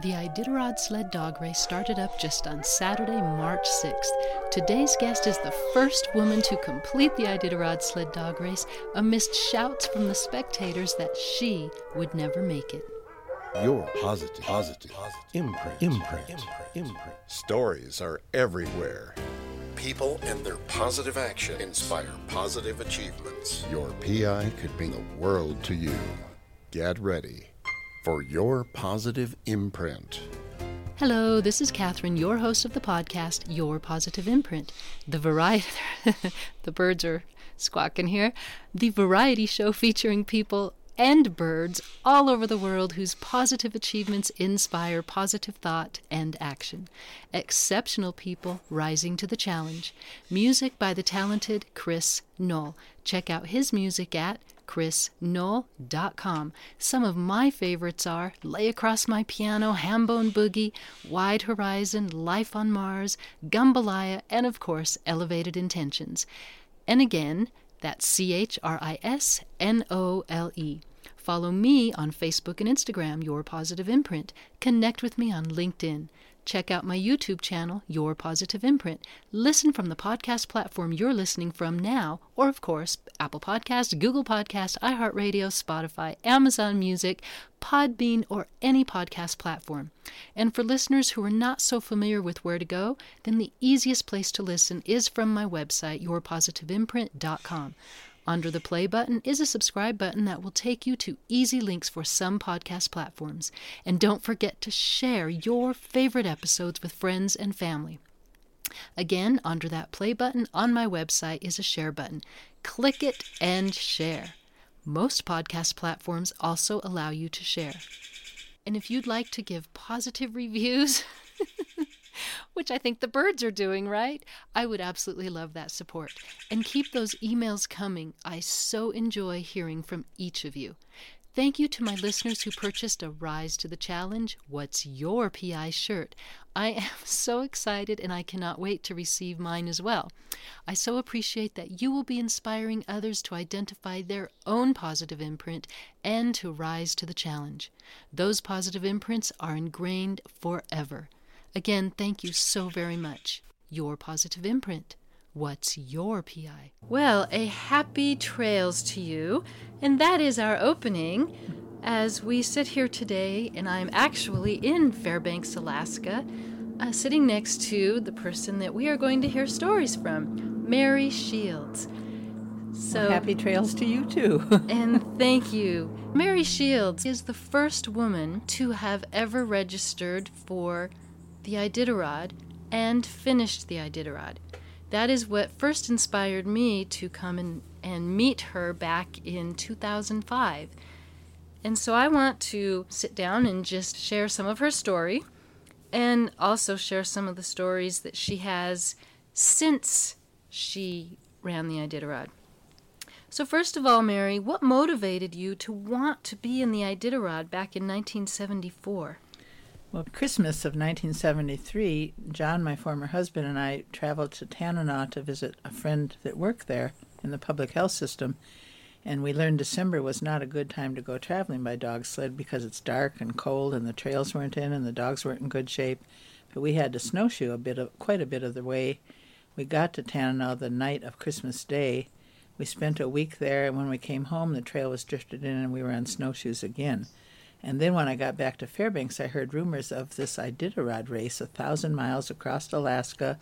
The Iditarod Sled Dog Race started up just on Saturday, March 6th. Today's guest is the first woman to complete the Iditarod Sled Dog Race amidst shouts from the spectators that she would never make it. Your positive, positive, positive imprint, imprint, imprint, imprint. Stories are everywhere. People and their positive action inspire positive achievements. Your PI could mean the world to you. Get ready for your positive imprint. Hello, this is Catherine, your host of the podcast, Your Positive Imprint. The variety, the birds are squawking here. The variety show featuring people and birds all over the world whose positive achievements inspire positive thought and action. Exceptional people rising to the challenge. Music by the talented Chris Nole. Check out his music at chrisnole.com. Some of my favorites are Lay Across My Piano, Hambone Boogie, Wide Horizon, Life on Mars, Gumbalaya, and of course, Elevated Intentions. And again, that's C H R I S N O L E. Follow me on Facebook and Instagram, Your Positive Imprint. Connect with me on LinkedIn. Check out my YouTube channel, Your Positive Imprint. Listen from the podcast platform you're listening from now, or of course, Apple Podcast, Google Podcast, iHeartRadio, Spotify, Amazon Music, Podbean, or any podcast platform. And for listeners who are not so familiar with where to go, then the easiest place to listen is from my website, yourpositiveimprint.com. Under the play button is a subscribe button that will take you to easy links for some podcast platforms. And don't forget to share your favorite episodes with friends and family. Again, under that play button on my website is a share button. Click it and share. Most podcast platforms also allow you to share. And if you'd like to give positive reviews, which I think the birds are doing, right? I would absolutely love that support. And keep those emails coming. I so enjoy hearing from each of you. Thank you to my listeners who purchased a Rise to the Challenge What's Your PI shirt. I am so excited and I cannot wait to receive mine as well. I so appreciate that you will be inspiring others to identify their own positive imprint and to rise to the challenge. Those positive imprints are ingrained forever. Again, thank you so very much. Your positive imprint. What's your PI? Well, a happy trails to you, and that is our opening as we sit here today, and I'm actually in Fairbanks, Alaska, uh, sitting next to the person that we are going to hear stories from, Mary Shields. So well, happy trails to you too. and thank you. Mary Shields is the first woman to have ever registered for the Iditarod and finished the Iditarod. That is what first inspired me to come and, and meet her back in 2005. And so I want to sit down and just share some of her story and also share some of the stories that she has since she ran the Iditarod. So, first of all, Mary, what motivated you to want to be in the Iditarod back in 1974? Well, Christmas of 1973, John, my former husband, and I traveled to Tanana to visit a friend that worked there in the public health system. And we learned December was not a good time to go traveling by dog sled because it's dark and cold and the trails weren't in and the dogs weren't in good shape. But we had to snowshoe a bit of quite a bit of the way. We got to Tanana the night of Christmas Day. We spent a week there, and when we came home, the trail was drifted in, and we were on snowshoes again. And then when I got back to Fairbanks, I heard rumors of this Iditarod race, a thousand miles across Alaska,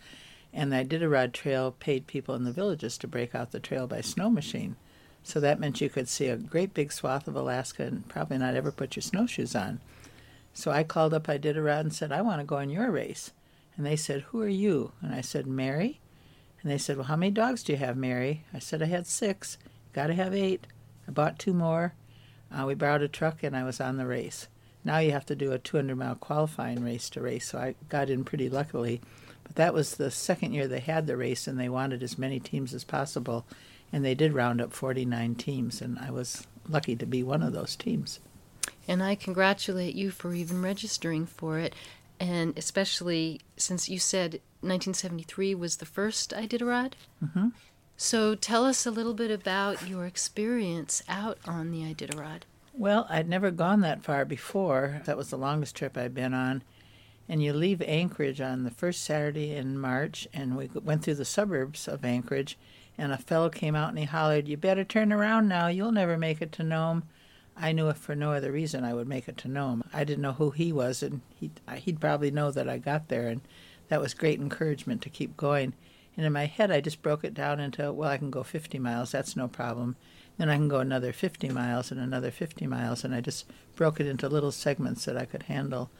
and the Iditarod Trail paid people in the villages to break out the trail by snow machine. So that meant you could see a great big swath of Alaska and probably not ever put your snowshoes on. So I called up Iditarod and said, I want to go in your race. And they said, Who are you? And I said, Mary. And they said, Well, how many dogs do you have, Mary? I said, I had six. Got to have eight. I bought two more. Uh, we borrowed a truck and I was on the race. Now you have to do a 200 mile qualifying race to race, so I got in pretty luckily. But that was the second year they had the race and they wanted as many teams as possible. And they did round up 49 teams, and I was lucky to be one of those teams. And I congratulate you for even registering for it, and especially since you said 1973 was the first I Iditarod. Mm-hmm. So tell us a little bit about your experience out on the Iditarod. Well, I'd never gone that far before. That was the longest trip I'd been on. And you leave Anchorage on the first Saturday in March, and we went through the suburbs of Anchorage. And a fellow came out and he hollered, You better turn around now. You'll never make it to Nome. I knew if for no other reason I would make it to Nome. I didn't know who he was, and he'd, he'd probably know that I got there. And that was great encouragement to keep going. And in my head, I just broke it down into, well, I can go 50 miles. That's no problem. Then I can go another 50 miles and another 50 miles. And I just broke it into little segments that I could handle.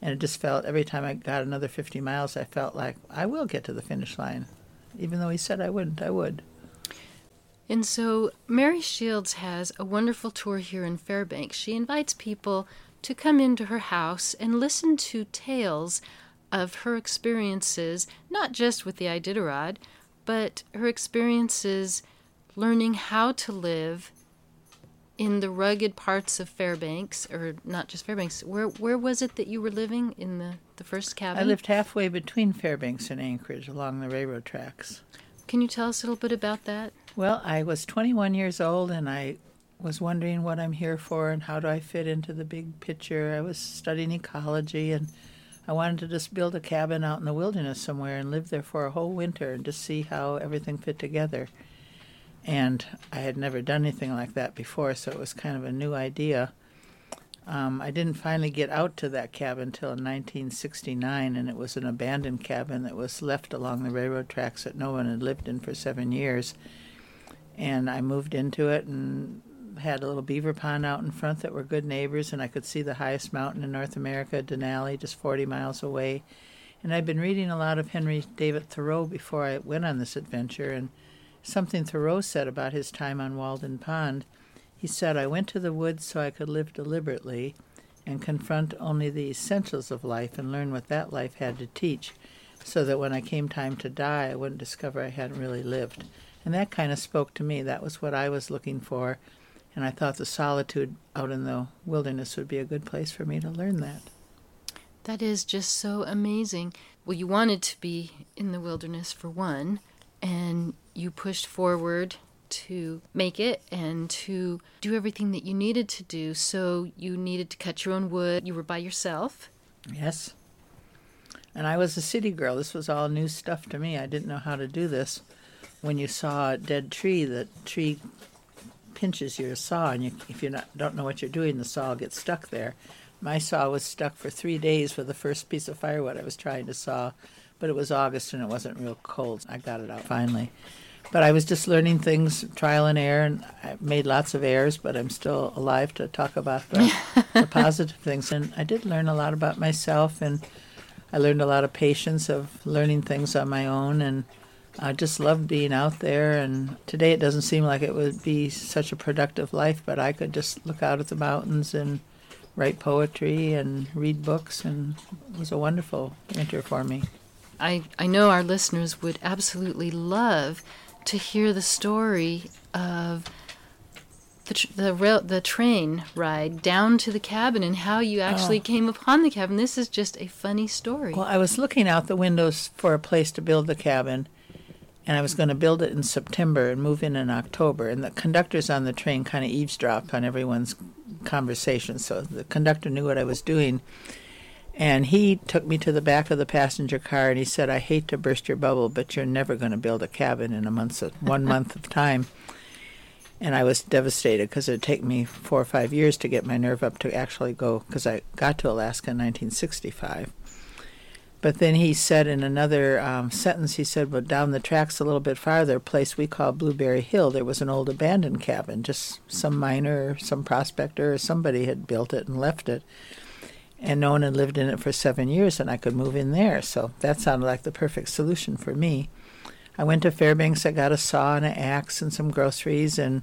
And it just felt every time I got another 50 miles, I felt like I will get to the finish line. Even though he said I wouldn't, I would. And so Mary Shields has a wonderful tour here in Fairbanks. She invites people to come into her house and listen to tales of her experiences, not just with the Iditarod, but her experiences learning how to live in the rugged parts of Fairbanks, or not just Fairbanks. Where where was it that you were living in the, the first cabin? I lived halfway between Fairbanks and Anchorage along the railroad tracks. Can you tell us a little bit about that? Well, I was 21 years old and I was wondering what I'm here for and how do I fit into the big picture. I was studying ecology and I wanted to just build a cabin out in the wilderness somewhere and live there for a whole winter and just see how everything fit together. And I had never done anything like that before, so it was kind of a new idea. Um, I didn't finally get out to that cabin until 1969, and it was an abandoned cabin that was left along the railroad tracks that no one had lived in for seven years. And I moved into it and had a little beaver pond out in front that were good neighbors, and I could see the highest mountain in North America, Denali, just 40 miles away. And I'd been reading a lot of Henry David Thoreau before I went on this adventure, and something Thoreau said about his time on Walden Pond. He said, I went to the woods so I could live deliberately and confront only the essentials of life and learn what that life had to teach, so that when I came time to die, I wouldn't discover I hadn't really lived. And that kind of spoke to me. That was what I was looking for. And I thought the solitude out in the wilderness would be a good place for me to learn that. That is just so amazing. Well, you wanted to be in the wilderness for one, and you pushed forward to make it and to do everything that you needed to do. So you needed to cut your own wood. You were by yourself. Yes. And I was a city girl. This was all new stuff to me. I didn't know how to do this. When you saw a dead tree, the tree pinches your saw, and you, if you don't know what you're doing, the saw gets stuck there. My saw was stuck for three days with the first piece of firewood I was trying to saw, but it was August and it wasn't real cold. I got it out finally. But I was just learning things, trial and error, and I made lots of errors, but I'm still alive to talk about the, the positive things. And I did learn a lot about myself, and I learned a lot of patience of learning things on my own, and I just loved being out there. And today it doesn't seem like it would be such a productive life, but I could just look out at the mountains and write poetry and read books, and it was a wonderful winter for me. I, I know our listeners would absolutely love to hear the story of the tr- the rail the train ride down to the cabin and how you actually Oh. came upon the cabin. This is just a funny story. Well, I was looking out the windows for a place to build the cabin, and I was going to build it in September and move in in October. And the conductors on the train kind of eavesdropped on everyone's conversation, so the conductor knew what I was doing. And he took me to the back of the passenger car and he said, "I hate to burst your bubble, but you're never going to build a cabin in a month, of, one month of time." And I was devastated because it'd take me four or five years to get my nerve up to actually go. Because I got to Alaska in 1965. But then he said in another um, sentence, he said, "Well, down the tracks a little bit farther, a place we call Blueberry Hill, there was an old abandoned cabin. Just some miner, some prospector, or somebody had built it and left it, and no one had lived in it for seven years, and I could move in there. So that sounded like the perfect solution for me. I went to Fairbanks. I got a saw and an axe and some groceries, and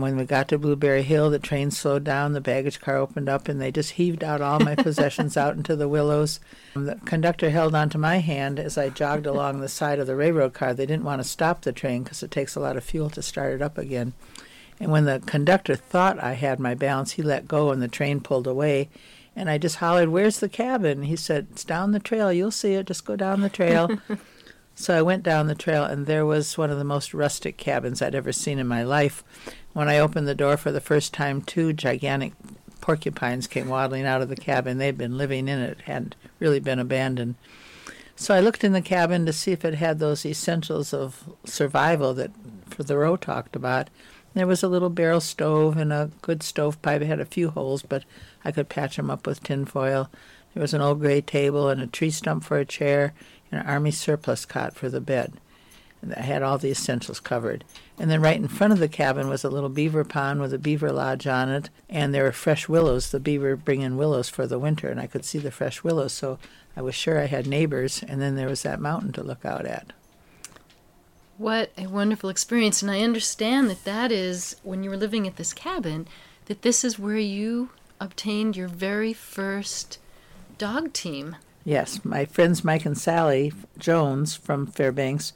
when we got to Blueberry Hill, the train slowed down, the baggage car opened up, and they just heaved out all my possessions out into the willows. The conductor held onto my hand as I jogged along the side of the railroad car. They didn't want to stop the train because it takes a lot of fuel to start it up again. And when the conductor thought I had my balance, he let go and the train pulled away. And I just hollered, Where's the cabin? He said, It's down the trail. You'll see it. Just go down the trail. So I went down the trail, and there was one of the most rustic cabins I'd ever seen in my life. When I opened the door for the first time, two gigantic porcupines came waddling out of the cabin. They'd been living in it, hadn't really been abandoned. So I looked in the cabin to see if it had those essentials of survival that Thoreau talked about. There was a little barrel stove and a good stovepipe. It had a few holes, but I could patch them up with tinfoil. There was an old gray table and a tree stump for a chair an army surplus cot for the bed. And I had all the essentials covered. And then right in front of the cabin was a little beaver pond with a beaver lodge on it, and there were fresh willows. The beaver bring in willows for the winter, and I could see the fresh willows, so I was sure I had neighbors. And then there was that mountain to look out at. What a wonderful experience. And I understand that that is, when you were living at this cabin, that this is where you obtained your very first dog team. Yes, my friends Mike and Sally Jones from Fairbanks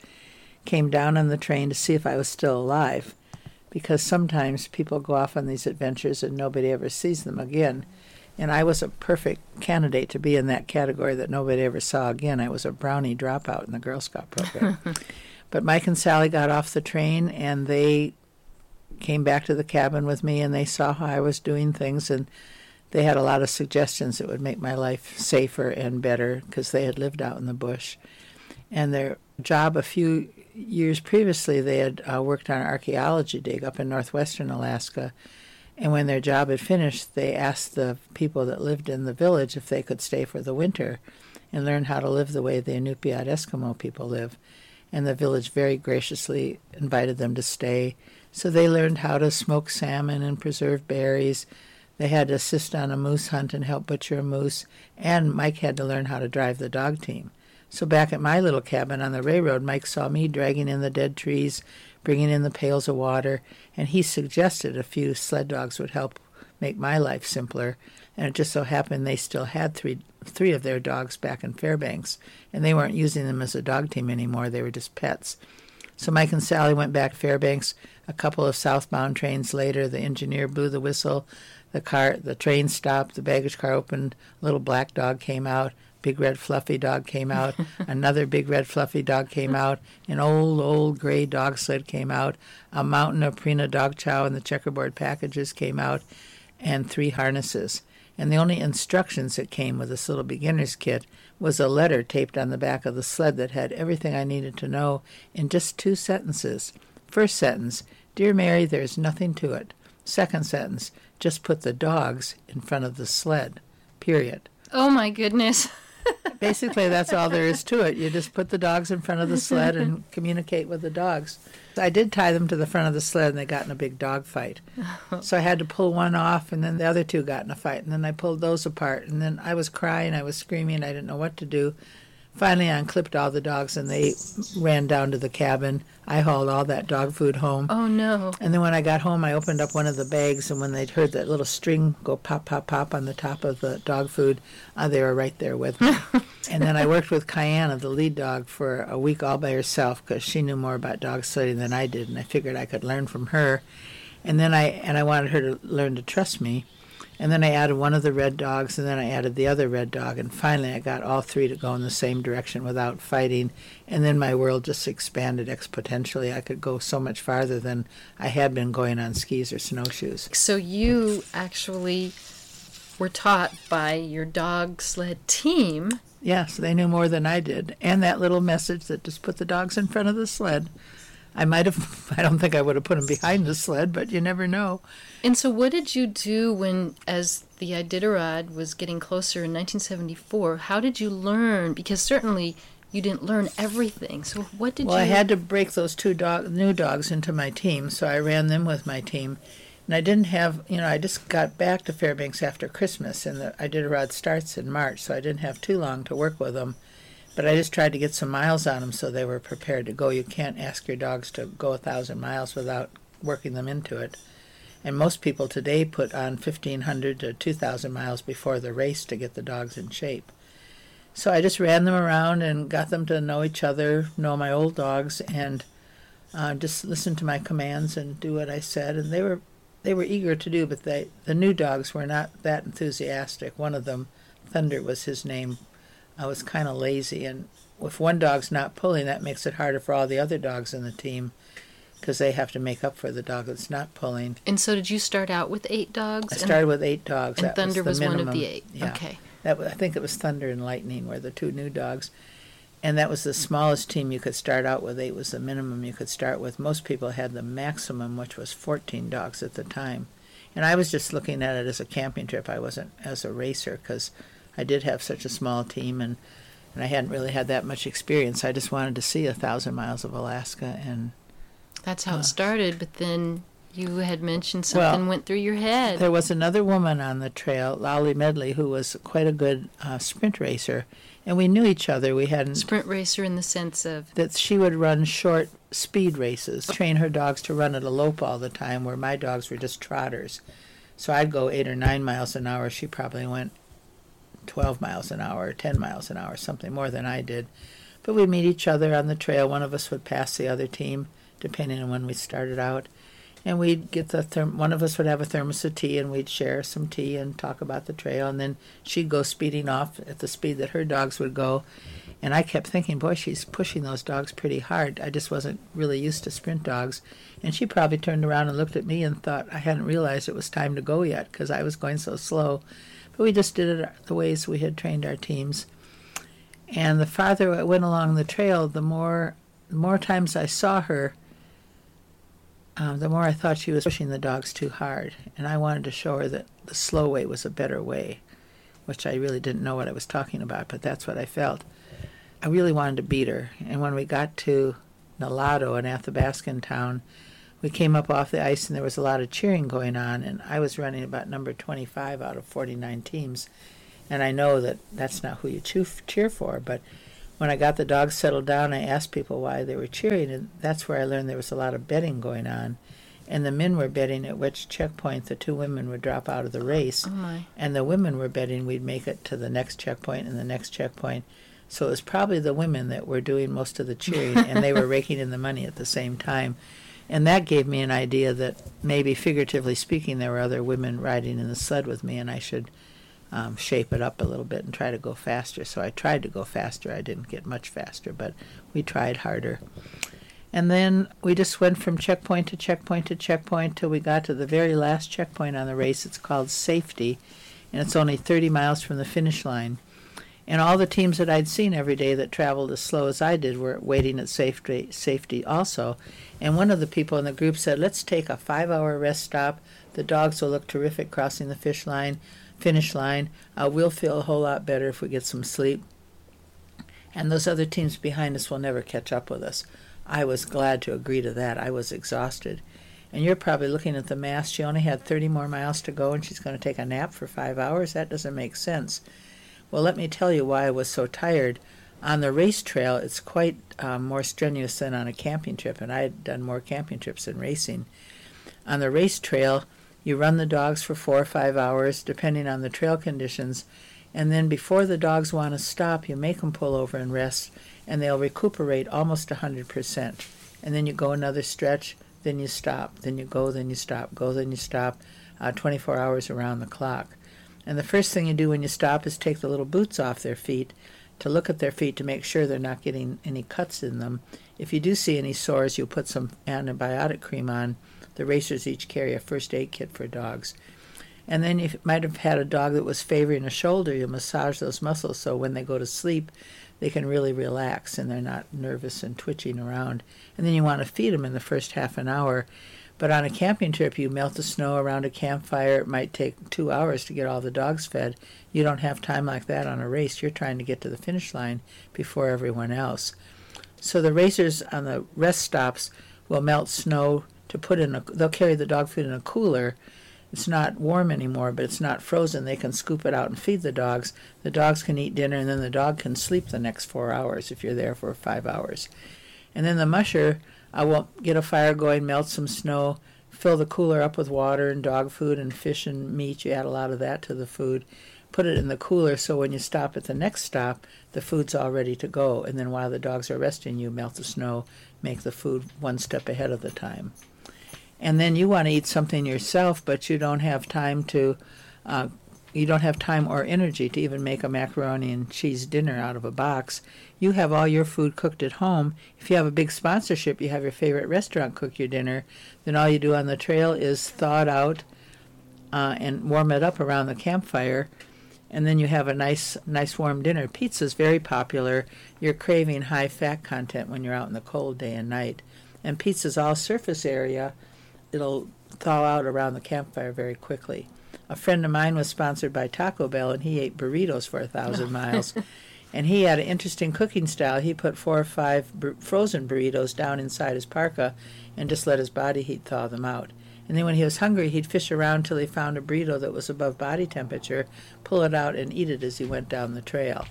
came down on the train to see if I was still alive because sometimes people go off on these adventures and nobody ever sees them again. And I was a perfect candidate to be in that category that nobody ever saw again. I was a brownie dropout in the Girl Scout program. but Mike and Sally got off the train and they came back to the cabin with me and they saw how I was doing things and they had a lot of suggestions that would make my life safer and better because they had lived out in the bush. And their job a few years previously, they had uh, worked on an archaeology dig up in northwestern Alaska. And when their job had finished, they asked the people that lived in the village if they could stay for the winter and learn how to live the way the Inupiat Eskimo people live. And the village very graciously invited them to stay. So they learned how to smoke salmon and preserve berries they had to assist on a moose hunt and help butcher a moose, and Mike had to learn how to drive the dog team. So back at my little cabin on the railroad, Mike saw me dragging in the dead trees, bringing in the pails of water, and he suggested a few sled dogs would help make my life simpler. And it just so happened they still had three three of their dogs back in Fairbanks, and they weren't using them as a dog team anymore. They were just pets. So Mike and Sally went back to Fairbanks. A couple of southbound trains later, the engineer blew the whistle. The car, the train stopped. The baggage car opened. A little black dog came out. Big red fluffy dog came out. Another big red fluffy dog came out. An old old gray dog sled came out. A mountain of Purina dog chow and the checkerboard packages came out, and three harnesses. And the only instructions that came with this little beginner's kit was a letter taped on the back of the sled that had everything I needed to know in just two sentences. First sentence Dear Mary, there's nothing to it. Second sentence just put the dogs in front of the sled, period. Oh my goodness. Basically, that's all there is to it. You just put the dogs in front of the sled and communicate with the dogs. I did tie them to the front of the sled, and they got in a big dog fight. So I had to pull one off, and then the other two got in a fight, and then I pulled those apart. And then I was crying, I was screaming, I didn't know what to do. Finally, I unclipped all the dogs, and they ran down to the cabin. I hauled all that dog food home. Oh no. And then when I got home, I opened up one of the bags, and when they'd heard that little string go pop, pop, pop on the top of the dog food, uh, they were right there with me. and then I worked with Kyanna, the lead dog, for a week all by herself because she knew more about dog sledding than I did, and I figured I could learn from her. And then I and I wanted her to learn to trust me. And then I added one of the red dogs, and then I added the other red dog, and finally I got all three to go in the same direction without fighting. And then my world just expanded exponentially. I could go so much farther than I had been going on skis or snowshoes. So you actually were taught by your dog sled team. Yes, they knew more than I did. And that little message that just put the dogs in front of the sled. I might have, I don't think I would have put them behind the sled, but you never know. And so, what did you do when, as the Iditarod was getting closer in 1974, how did you learn? Because certainly you didn't learn everything. So, what did well, you. Well, I had to break those two dog, new dogs into my team, so I ran them with my team. And I didn't have, you know, I just got back to Fairbanks after Christmas, and the Iditarod starts in March, so I didn't have too long to work with them. But I just tried to get some miles on them so they were prepared to go. You can't ask your dogs to go a thousand miles without working them into it. And most people today put on 1,500 to 2,000 miles before the race to get the dogs in shape. So I just ran them around and got them to know each other, know my old dogs, and uh, just listen to my commands and do what I said. And they were they were eager to do, but they the new dogs were not that enthusiastic. One of them, Thunder was his name, I was kind of lazy, and if one dog's not pulling, that makes it harder for all the other dogs in the team because they have to make up for the dog that's not pulling. And so, did you start out with eight dogs? I started with eight dogs. And that Thunder was, was one of the eight. Yeah. Okay. That wa- I think it was Thunder and Lightning were the two new dogs, and that was the smallest team you could start out with. Eight was the minimum you could start with. Most people had the maximum, which was 14 dogs at the time, and I was just looking at it as a camping trip. I wasn't as a racer because I did have such a small team and. And I hadn't really had that much experience. I just wanted to see a thousand miles of Alaska, and That's how Uh, it started, but then you had mentioned Well, something went through your head. There was another woman on the trail, Lolly Medley, who was quite a good uh, sprint racer, and we knew each other. We hadn't Sprint racer in the sense of that she would run short speed races, train her dogs to run at a lope all the time, where my dogs were just trotters. So I'd go eight or nine miles an hour. She probably went 12 miles an hour, or 10 miles an hour, something more than I did. But we'd meet each other on the trail. One of us would pass the other team, depending on when we started out. And we'd get the therm- one of us would have a thermos of tea, and we'd share some tea and talk about the trail. And then she'd go speeding off at the speed that her dogs would go. And I kept thinking, boy, she's pushing those dogs pretty hard. I just wasn't really used to sprint dogs. And she probably turned around and looked at me and thought I hadn't realized it was time to go yet because I was going so slow. We just did it the ways we had trained our teams. And the farther I went along the trail, the more, the more times I saw her, um, the more I thought she was pushing the dogs too hard. And I wanted to show her that the slow way was a better way, which I really didn't know what I was talking about, but that's what I felt. I really wanted to beat her. And when we got to Nulato in Athabascan town, we came up off the ice and there was a lot of cheering going on. And I was running about number 25 out of 49 teams. And I know that that's not who you cheer for. But when I got the dogs settled down, I asked people why they were cheering. And that's where I learned there was a lot of betting going on. And the men were betting at which checkpoint the two women would drop out of the race oh and the women were betting we'd make it to the next checkpoint and the next checkpoint. So it was probably the women that were doing most of the cheering, and they were raking in the money at the same time. And that gave me an idea that maybe, figuratively speaking, there were other women riding in the sled with me, and I should um, shape it up a little bit and try to go faster. So I tried to go faster. I didn't get much faster, but we tried harder. And then we just went from checkpoint to checkpoint to checkpoint till we got to the very last checkpoint on the race. It's called safety, and it's only 30 miles from the finish line. And all the teams that I'd seen every day that traveled as slow as I did were waiting at safety, safety also. And one of the people in the group said, "Let's take a five-hour rest stop. The dogs will look terrific crossing the fish line, finish line. Uh, we'll feel a whole lot better if we get some sleep. And those other teams behind us will never catch up with us." I was glad to agree to that. I was exhausted. And you're probably looking at the math. She only had 30 more miles to go, and she's going to take a nap for five hours. That doesn't make sense. Well, let me tell you why I was so tired. On the race trail, it's quite um, more strenuous than on a camping trip, and I had done more camping trips than racing. On the race trail, you run the dogs for four or five hours, depending on the trail conditions, and then before the dogs want to stop, you make them pull over and rest, and they'll recuperate almost a 100%. And then you go another stretch, then you stop, then you go, then you stop, go, then you stop, uh, 24 hours around the clock. And the first thing you do when you stop is take the little boots off their feet to look at their feet to make sure they're not getting any cuts in them. If you do see any sores, you'll put some antibiotic cream on. The racers each carry a first aid kit for dogs. And then you might have had a dog that was favoring a shoulder. You massage those muscles so when they go to sleep, they can really relax and they're not nervous and twitching around. And then you want to feed them in the first half an hour. But on a camping trip, you melt the snow around a campfire. It might take two hours to get all the dogs fed. You don't have time like that on a race. You're trying to get to the finish line before everyone else. So the racers on the rest stops will melt snow to put in a. They'll carry the dog food in a cooler. It's not warm anymore, but it's not frozen. They can scoop it out and feed the dogs. The dogs can eat dinner, and then the dog can sleep the next four hours if you're there for five hours. And then the musher I will get a fire going, melt some snow, fill the cooler up with water and dog food and fish and meat. You add a lot of that to the food. Put it in the cooler so when you stop at the next stop, the food's all ready to go. And then while the dogs are resting, you melt the snow, make the food one step ahead of the time. And then you want to eat something yourself, but you don't have time to uh, you don't have time or energy to even make a macaroni and cheese dinner out of a box. You have all your food cooked at home. If you have a big sponsorship, you have your favorite restaurant cook your dinner. Then all you do on the trail is thaw it out uh, and warm it up around the campfire, and then you have a nice, nice warm dinner. Pizza is very popular. You're craving high fat content when you're out in the cold day and night, and pizza's all surface area. It'll thaw out around the campfire very quickly. A friend of mine was sponsored by Taco Bell, and he ate burritos for a thousand miles. And he had an interesting cooking style. He put four or five bur- frozen burritos down inside his parka and just let his body heat thaw them out. And then when he was hungry, he'd fish around till he found a burrito that was above body temperature, pull it out, and eat it as he went down the trail.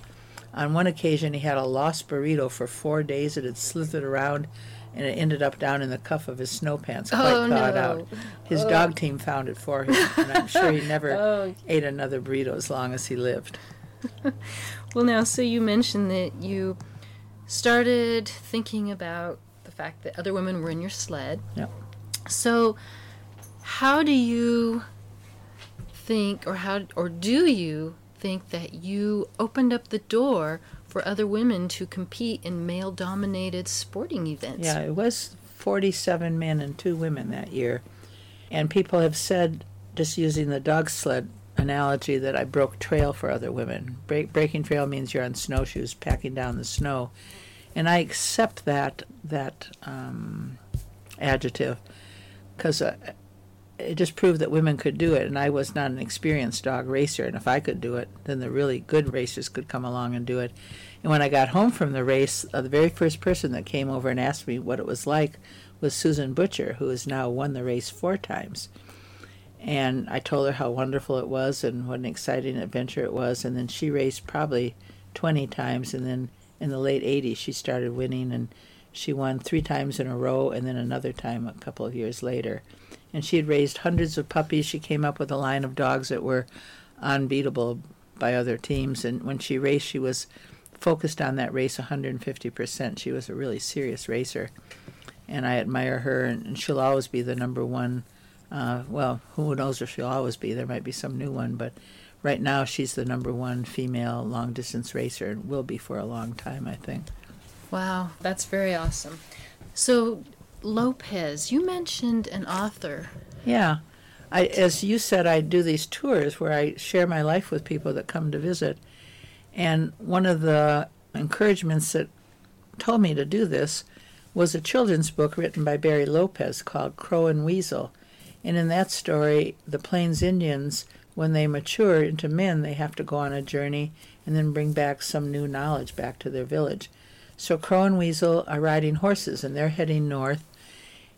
On one occasion, he had a lost burrito for four days. It had slithered around, and it ended up down in the cuff of his snow pants, oh, quite Oh, thawed no. out. His oh. dog team found it for him, and I'm sure he never Oh. ate another burrito as long as he lived. Well, now, so you mentioned that you started thinking about the fact that other women were in your sled. Yep. So, how do you think, or how, or do you think that you opened up the door for other women to compete in male-dominated sporting events? Yeah, it was 47 men and two women that year. And people have said, just using the dog sled analogy, that I broke trail for other women. Break, breaking trail means you're on snowshoes, packing down the snow. And I accept that, that um, adjective because uh, it just proved that women could do it. And I was not an experienced dog racer. And if I could do it, then the really good racers could come along and do it. And when I got home from the race, uh, the very first person that came over and asked me what it was like was Susan Butcher, who has now won the race four times. And I told her how wonderful it was and what an exciting adventure it was. And then she raced probably 20 times. And then in the late 80s, she started winning and she won three times in a row and then another time a couple of years later. And she had raised hundreds of puppies. She came up with a line of dogs that were unbeatable by other teams. And when she raced, she was focused on that race 150%. She was a really serious racer. And I admire her, and, she'll always be the number one. Uh, well, who knows if she'll always be? There might be some new one, but right now she's the number one female long distance racer and will be for a long time, I think. Wow, that's very awesome. So, Lopez, you mentioned an author. Yeah. I, as you said, I do these tours where I share my life with people that come to visit. And one of the encouragements that told me to do this was a children's book written by Barry Lopez called Crow and Weasel. And in that story, the Plains Indians, when they mature into men, they have to go on a journey and then bring back some new knowledge back to their village. So Crow and Weasel are riding horses and they're heading north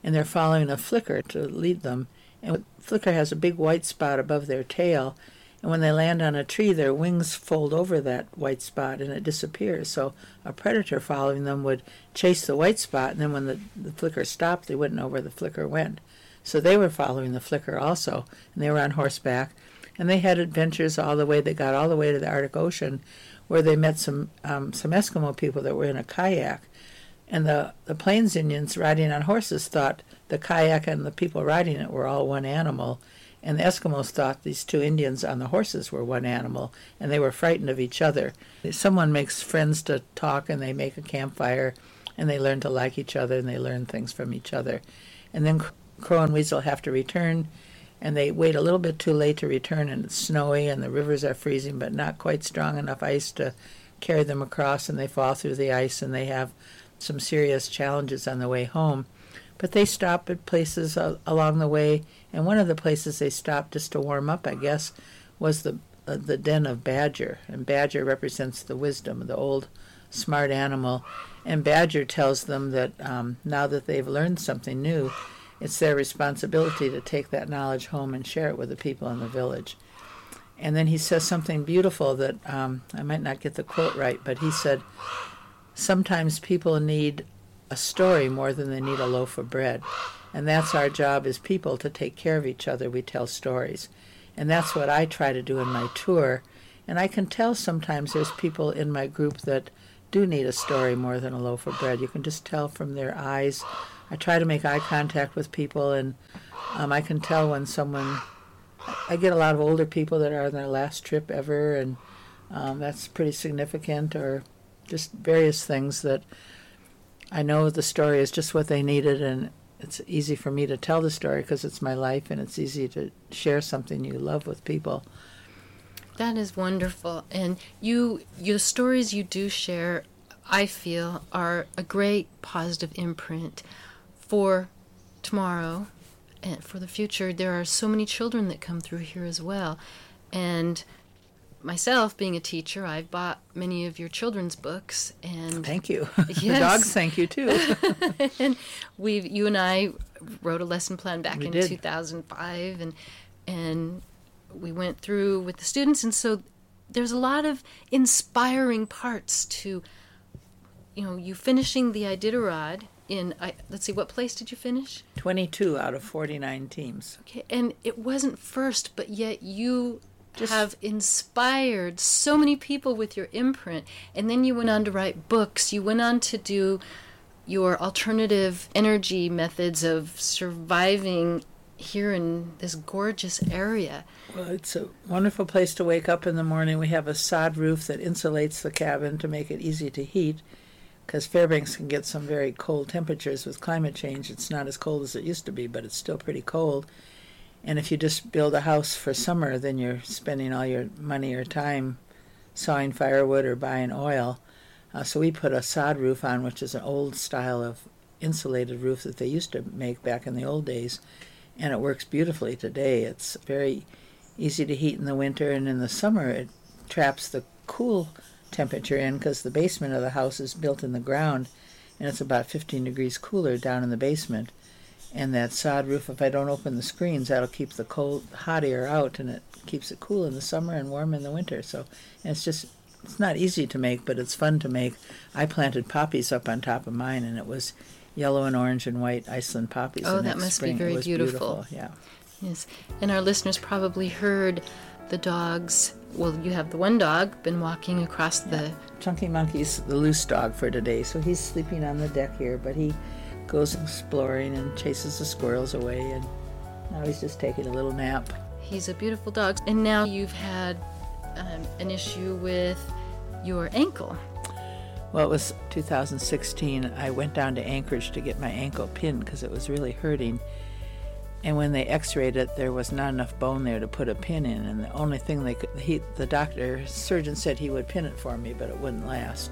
and they're following a flicker to lead them. And flicker has a big white spot above their tail, and when they land on a tree, their wings fold over that white spot and it disappears. So a predator following them would chase the white spot, and then when the, the flicker stopped, they wouldn't know where the flicker went. So they were following the flicker also, and they were on horseback, and they had adventures all the way. They got all the way to the Arctic Ocean, where they met some um, some Eskimo people that were in a kayak, and the the Plains Indians riding on horses thought the kayak and the people riding it were all one animal, and the Eskimos thought these two Indians on the horses were one animal, and they were frightened of each other. Someone makes friends to talk, and they make a campfire, and they learn to like each other, and they learn things from each other, and then Crow and Weasel have to return. And they wait a little bit too late to return, and it's snowy, and the rivers are freezing, but not quite strong enough ice to carry them across, and they fall through the ice, and they have some serious challenges on the way home. But they stop at places uh, along the way, and one of the places they stopped just to warm up, I guess, was the uh, the den of Badger, and Badger represents the wisdom, the old smart animal, and Badger tells them that um, now that they've learned something new, it's their responsibility to take that knowledge home and share it with the people in the village. And then he says something beautiful that um, I might not get the quote right, but he said, Sometimes people need a story more than they need a loaf of bread. And that's our job as people to take care of each other. We tell stories. And that's what I try to do in my tour. And I can tell sometimes there's people in my group that do need a story more than a loaf of bread. You can just tell from their eyes. I try to make eye contact with people, and um, I can tell when someone I get a lot of older people that are on their last trip ever, and um, that's pretty significant, or just various things that I know the story is just what they needed, and it's easy for me to tell the story because it's my life, and it's easy to share something you love with people. That is wonderful. And you, your stories you do share, I feel, are a great positive imprint for tomorrow and for the future. There are so many children that come through here as well. And myself, being a teacher, I've bought many of your children's books. And Thank you. the dogs thank you too. and we you and I wrote a lesson plan back We in did. 2005 and and we went through with the students and so there's a lot of inspiring parts to you know you finishing the Iditarod in I, let's see what place did you finish 22 out of 49 teams. okay and it wasn't first but yet you Just- have inspired so many people with your imprint and then you went on to write books you went on to do your alternative energy methods of surviving here in this gorgeous area Well, it's a wonderful place to wake up in the morning. We have a sod roof that insulates the cabin to make it easy to heat because Fairbanks can get some very cold temperatures with climate change. It's not as cold as it used to be, but it's still pretty cold. And if you just build a house for summer, then you're spending all your money or time sawing firewood or buying oil. Uh, so we put a sod roof on, which is an old style of insulated roof that they used to make back in the old days. And it works beautifully today. It's very easy to heat in the winter, and in the summer it traps the cool temperature in because the basement of the house is built in the ground, and it's about 15 degrees cooler down in the basement. And that sod roof, if I don't open the screens, that'll keep the cold, hot air out, and it keeps it cool in the summer and warm in the winter. So, and it's just, it's not easy to make, but it's fun to make. I planted poppies up on top of mine, and it was yellow and orange and white Iceland poppies. Oh, that must be spring. It very was beautiful. Yeah. Yes, and our listeners probably heard the dogs. Well, you have the one dog been walking across the. Chunky Monkey's the loose dog for today, so he's sleeping on the deck here, but he goes exploring and chases the squirrels away, and now he's just taking a little nap. He's a beautiful dog, and now you've had um, an issue with your ankle. Well, it was 2016. I went down to Anchorage to get my ankle pinned because it was really hurting. And when they x-rayed it, there was not enough bone there to put a pin in. And the only thing they could, he, the doctor, surgeon said he would pin it for me, but it wouldn't last.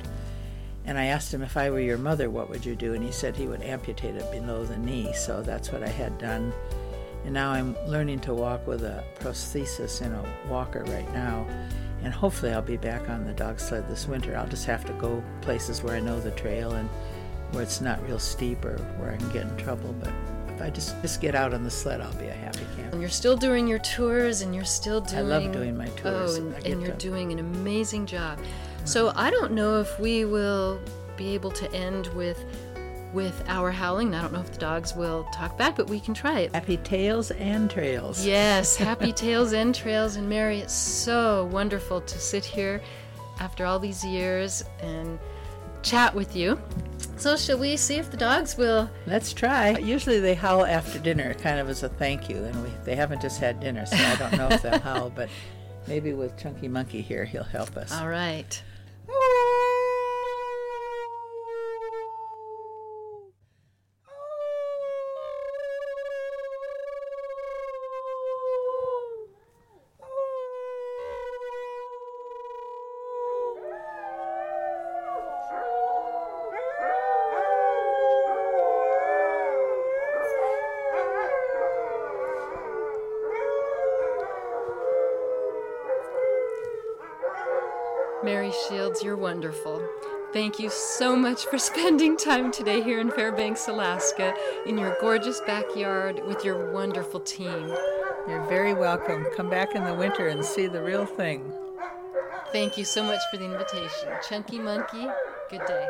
And I asked him if I were your mother, what would you do? And he said he would amputate it below the knee. So that's what I had done. And now I'm learning to walk with a prosthesis in a walker right now. And hopefully I'll be back on the dog sled this winter. I'll just have to go places where I know the trail and where it's not real steep or where I can get in trouble. But if I just, just get out on the sled, I'll be a happy camper. And you're still doing your tours, and you're still doing. I love doing my tours. Oh, and, and you're to- doing an amazing job. So I don't know if we will be able to end with with our howling. I don't know if the dogs will talk back, but we can try it. Happy tails and trails. Yes, happy tails and trails. And Mary, it's so wonderful to sit here after all these years and chat with you. So, shall we see if the dogs will? Let's try. Usually they howl after dinner, kind of as a thank you, and we, they haven't just had dinner, so I don't know if they'll howl, but maybe with Chunky Monkey here, he'll help us. All right. Ooh. Shields, you're wonderful. Thank you so much for spending time today here in Fairbanks, Alaska, in your gorgeous backyard with your wonderful team. You're very welcome. Come back in the winter and see the real thing. Thank you so much for the invitation. Chunky Monkey, good day.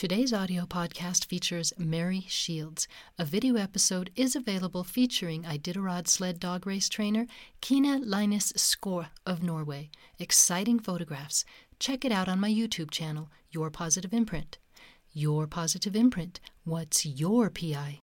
Today's audio podcast features Mary Shields. A video episode is available featuring Iditarod sled dog race trainer Kina Linus Skor of Norway. Exciting photographs. Check it out on my YouTube channel, Your Positive Imprint. Your Positive Imprint. What's your PI?